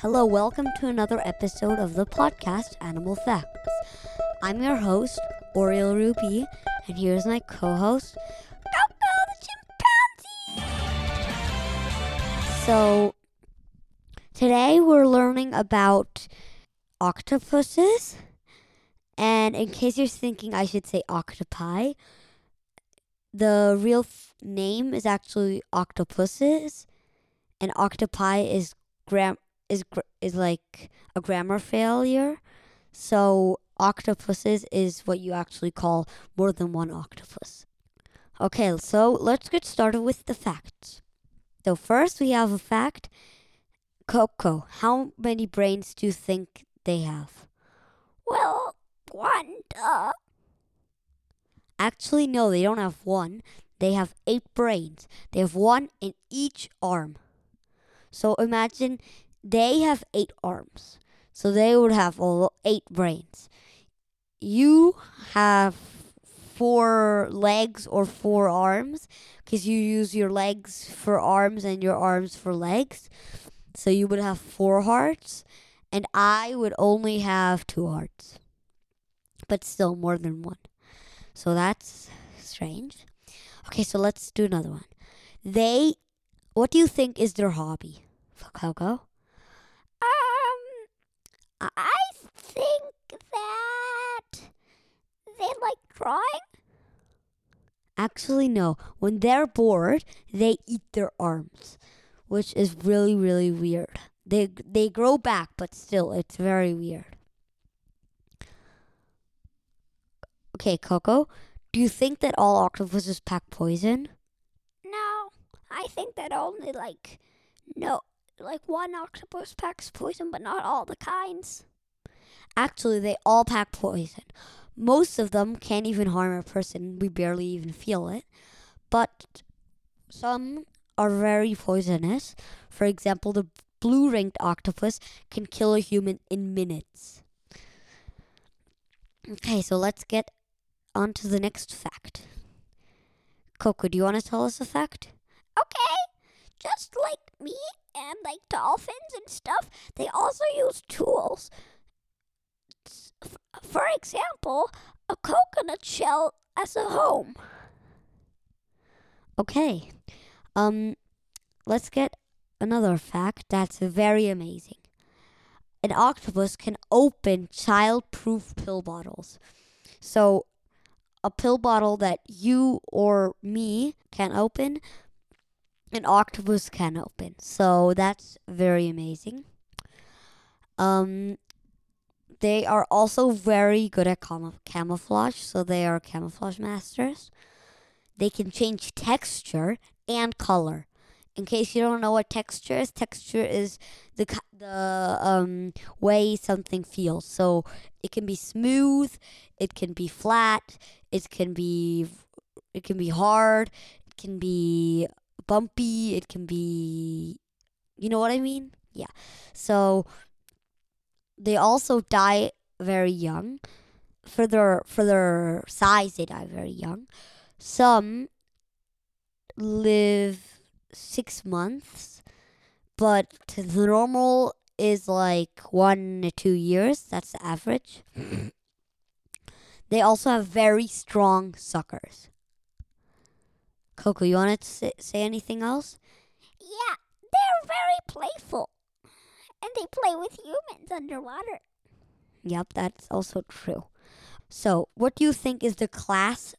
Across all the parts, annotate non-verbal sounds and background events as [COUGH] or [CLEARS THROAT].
Hello, welcome to another episode of the podcast Animal Facts. I'm your host, Oriel Ruby, and here's my co-host, Coco the chimpanzee. So, today we're learning about octopuses, and in case you're thinking I should say octopi, the real f- name is actually octopuses, and octopi is gram is gr- is like a grammar failure. So octopuses is what you actually call more than one octopus. Okay, so let's get started with the facts. So first we have a fact. Coco, how many brains do you think they have? Well, one, duh. Actually, no, they don't have one. They have eight brains. They have one in each arm. So imagine they have eight arms. So they would have all eight brains. You have four legs or four arms because you use your legs for arms and your arms for legs. So you would have four hearts, and I would only have two hearts, but still more than one. So that's strange. Okay, so let's do another one. They, what do you think is their hobby? Coco? I think that they like drawing. Actually, no. When they're bored, they eat their arms, which is really, really weird. They they grow back, but still, it's very weird. Okay, Coco, do you think that all octopuses pack poison? No, I think that only like no, like one octopus packs poison, but not all the kinds. Actually, they all pack poison. Most of them can't even harm a person. We barely even feel it. But some are very poisonous. For example, the blue ringed octopus can kill a human in minutes. Okay, so let's get on to the next fact. Coco, do you want to tell us a fact? Okay, just like me and like dolphins and stuff, they also use tools. For example, a coconut shell as a home. Okay. Um let's get another fact that's very amazing. An octopus can open child-proof pill bottles. So a pill bottle that you or me can open, an octopus can open. So that's very amazing. Um they are also very good at cam- camouflage, so they are camouflage masters. They can change texture and color. In case you don't know what texture is, texture is the the um way something feels. So it can be smooth, it can be flat, it can be it can be hard, it can be bumpy, it can be you know what I mean? Yeah. So they also die very young. For their for their size they die very young. Some live six months, but the normal is like one to two years. That's the average. [CLEARS THROAT] they also have very strong suckers. Coco, you want to say, say anything else? Yeah, they're very playful. And they play with humans underwater. Yep, that's also true. So, what do you think is the class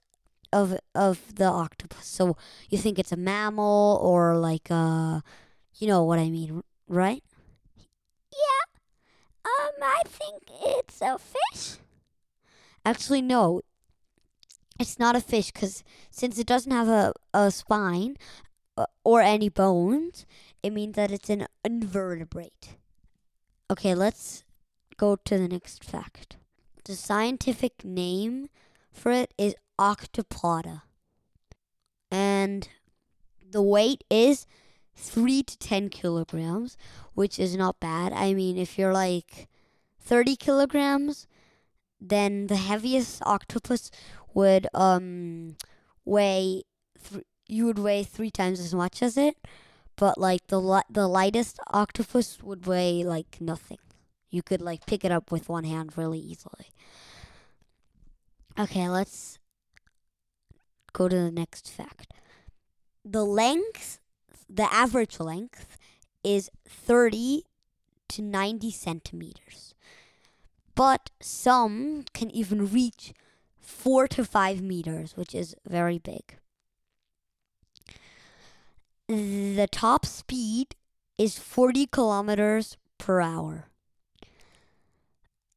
of of the octopus? So, you think it's a mammal or like a, you know what I mean, right? Yeah. Um, I think it's a fish. Actually, no. It's not a fish because since it doesn't have a, a spine uh, or any bones, it means that it's an invertebrate. Okay, let's go to the next fact. The scientific name for it is Octopoda. And the weight is 3 to 10 kilograms, which is not bad. I mean, if you're like 30 kilograms, then the heaviest octopus would um weigh you would weigh three times as much as it but like the li- the lightest octopus would weigh like nothing. You could like pick it up with one hand really easily. Okay, let's go to the next fact. The length, the average length, is 30 to 90 centimeters. But some can even reach 4 to 5 meters, which is very big. The top speed is 40 kilometers per hour.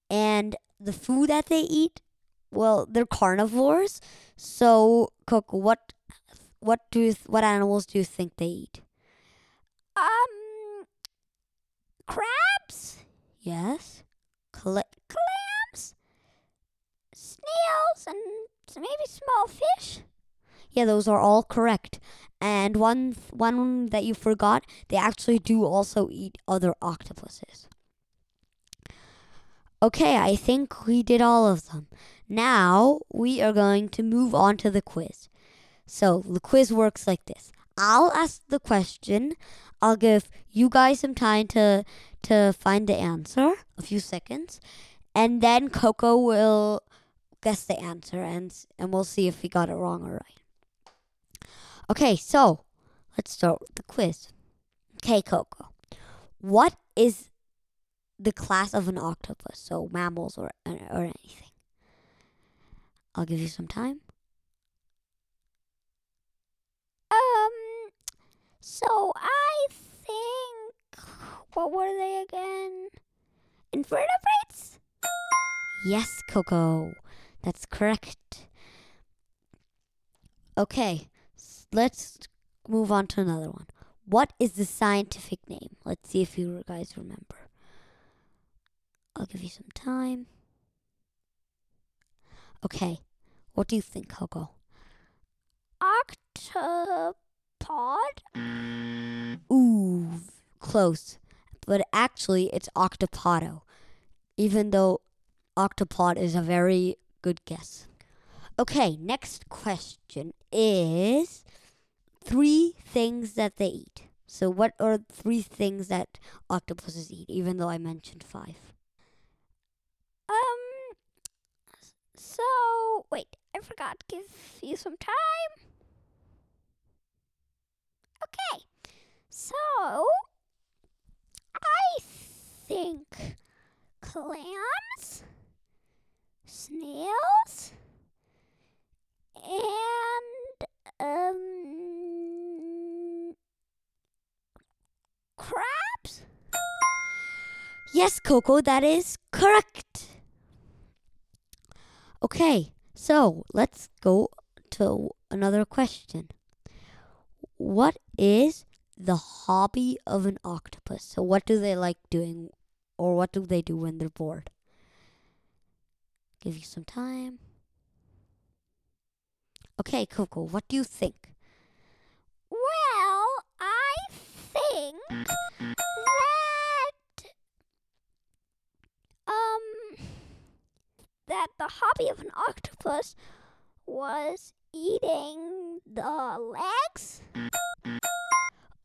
And the food that they eat, well, they're carnivores. So, cook, what what do you what animals do you think they eat? Um, crabs, Yes clams, snails, and s- maybe small fish. yeah, those are all correct. And one one that you forgot, they actually do also eat other octopuses. Okay, I think we did all of them. Now we are going to move on to the quiz. So the quiz works like this. I'll ask the question. I'll give you guys some time to to find the answer, a few seconds, and then Coco will guess the answer and and we'll see if he got it wrong or right. Okay, so let's start with the quiz. Okay, Coco. What is the class of an octopus? So mammals or or anything. I'll give you some time. Um, so I think what were they again? Invertebrates. Yes, Coco. That's correct. Okay, let's move on to another one. What is the scientific name? Let's see if you guys remember. I'll give you some time. Okay, what do you think, Coco? Octopod. Ooh, close. But actually, it's octopodo, even though octopod is a very good guess. Okay, next question is three things that they eat. So, what are three things that octopuses eat, even though I mentioned five? Um. So wait, I forgot to give you some time. Okay, so I think clams, snails, and um crabs. Yes, Coco, that is correct. Okay, so let's go to another question. What is the hobby of an octopus? So, what do they like doing, or what do they do when they're bored? Give you some time. Okay, Coco, what do you think? Well, I think that um that the hobby of an octopus was eating the legs.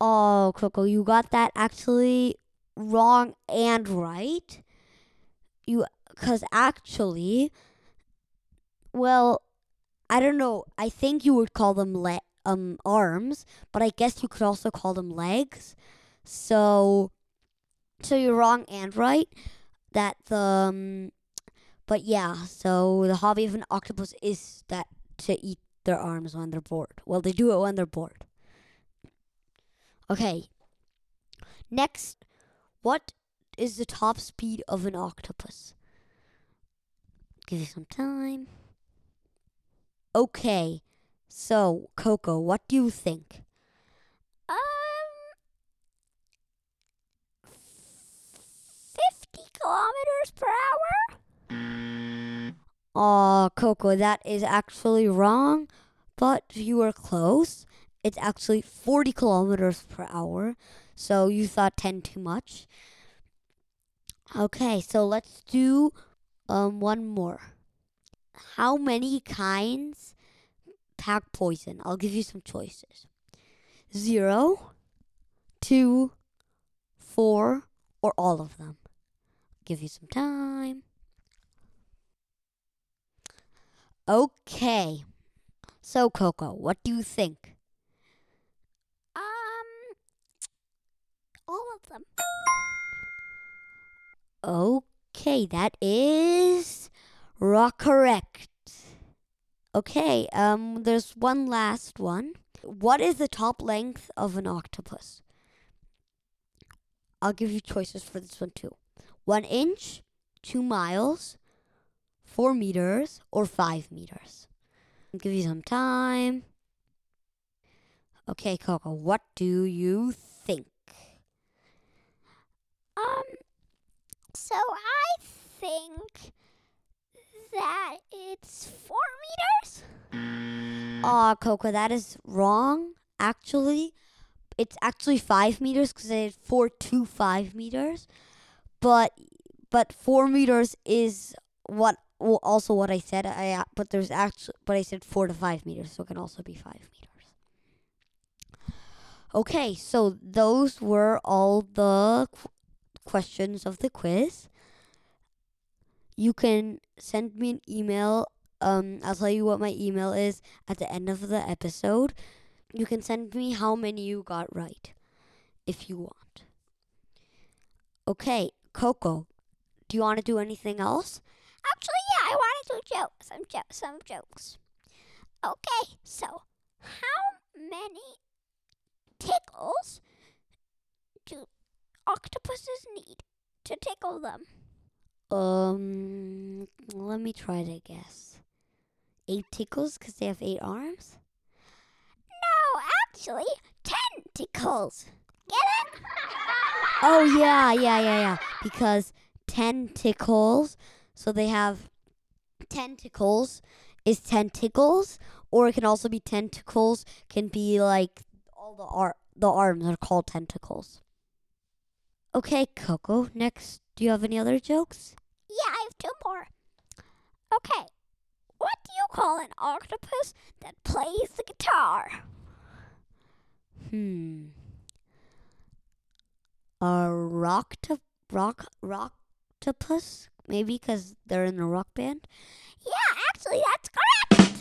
Oh, Coco, you got that actually wrong and right. You, because actually, well, I don't know. I think you would call them le- um arms, but I guess you could also call them legs. So, so you're wrong and right. That the, um, but yeah. So the hobby of an octopus is that to eat their arms when they're bored. Well, they do it when they're bored. Okay. Next, what is the top speed of an octopus? Give you some time. Okay. So, Coco, what do you think? Um, fifty kilometers per hour. Aw, Coco, that is actually wrong, but you were close. It's actually 40 kilometers per hour, so you thought 10 too much. Okay, so let's do um one more. How many kinds pack poison? I'll give you some choices. Zero, two, four, or all of them? Give you some time. Okay. So, Coco, what do you think? Um, all of them. Okay, that is rock correct. Okay, um, there's one last one. What is the top length of an octopus? I'll give you choices for this one too. One inch, two miles, four meters, or five meters. I'll give you some time. Okay, Coco, what do you think? Um, so I think that it's four meters. Aw, Coco, that is wrong. Actually, it's actually five meters because I did four to five meters, but but four meters is what well, also what I said. I uh, but there's actually but I said four to five meters, so it can also be five meters. Okay, so those were all the questions of the quiz. You can send me an email. Um, I'll tell you what my email is at the end of the episode. You can send me how many you got right if you want. Okay, Coco, do you want to do anything else? Actually, yeah, I want to do joke, some jo- some jokes. Okay, so how many tickles do octopuses need to tickle them? Um, let me try to guess. Eight tickles because they have eight arms? No, actually, ten tickles. Get it? [LAUGHS] Oh, yeah, yeah, yeah, yeah. Because tentacles, so they have tentacles is tentacles, or it can also be tentacles, can be like all the ar- the arms are called tentacles. Okay, Coco, next, do you have any other jokes? Yeah, I have two more. Okay, what do you call an octopus that plays the guitar? Hmm. A rock to rock rock rocktopus? Maybe because they're in a rock band. Yeah, actually, that's correct.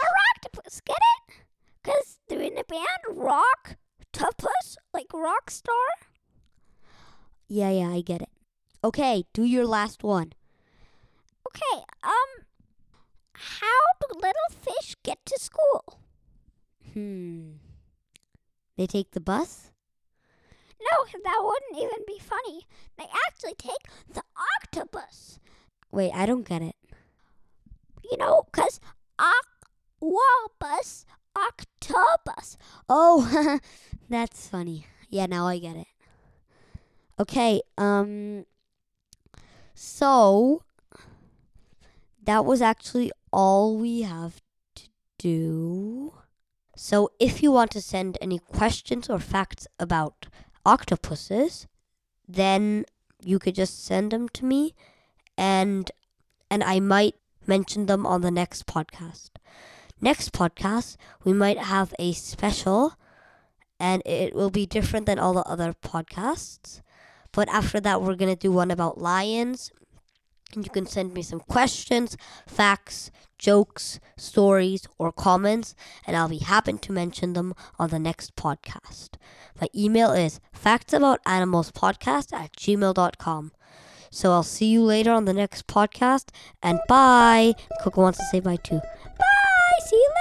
A rock octopus, get it? Because they're in the band Rock Topus, like rock star. Yeah, yeah, I get it. Okay, do your last one. Okay, um, how do little fish get to school? Hmm. They take the bus? No, that wouldn't even be funny. They actually take the octopus. Wait, I don't get it. You know, because aquabus, octopus. Oh, [LAUGHS] that's funny. Yeah, now I get it. Okay, um so that was actually all we have to do. So if you want to send any questions or facts about octopuses, then you could just send them to me and and I might mention them on the next podcast. Next podcast, we might have a special and it will be different than all the other podcasts. But after that, we're going to do one about lions. And you can send me some questions, facts, jokes, stories, or comments, and I'll be happy to mention them on the next podcast. My email is factsaboutanimalspodcast at gmail.com. So I'll see you later on the next podcast, and bye. Coco wants to say bye too. Bye.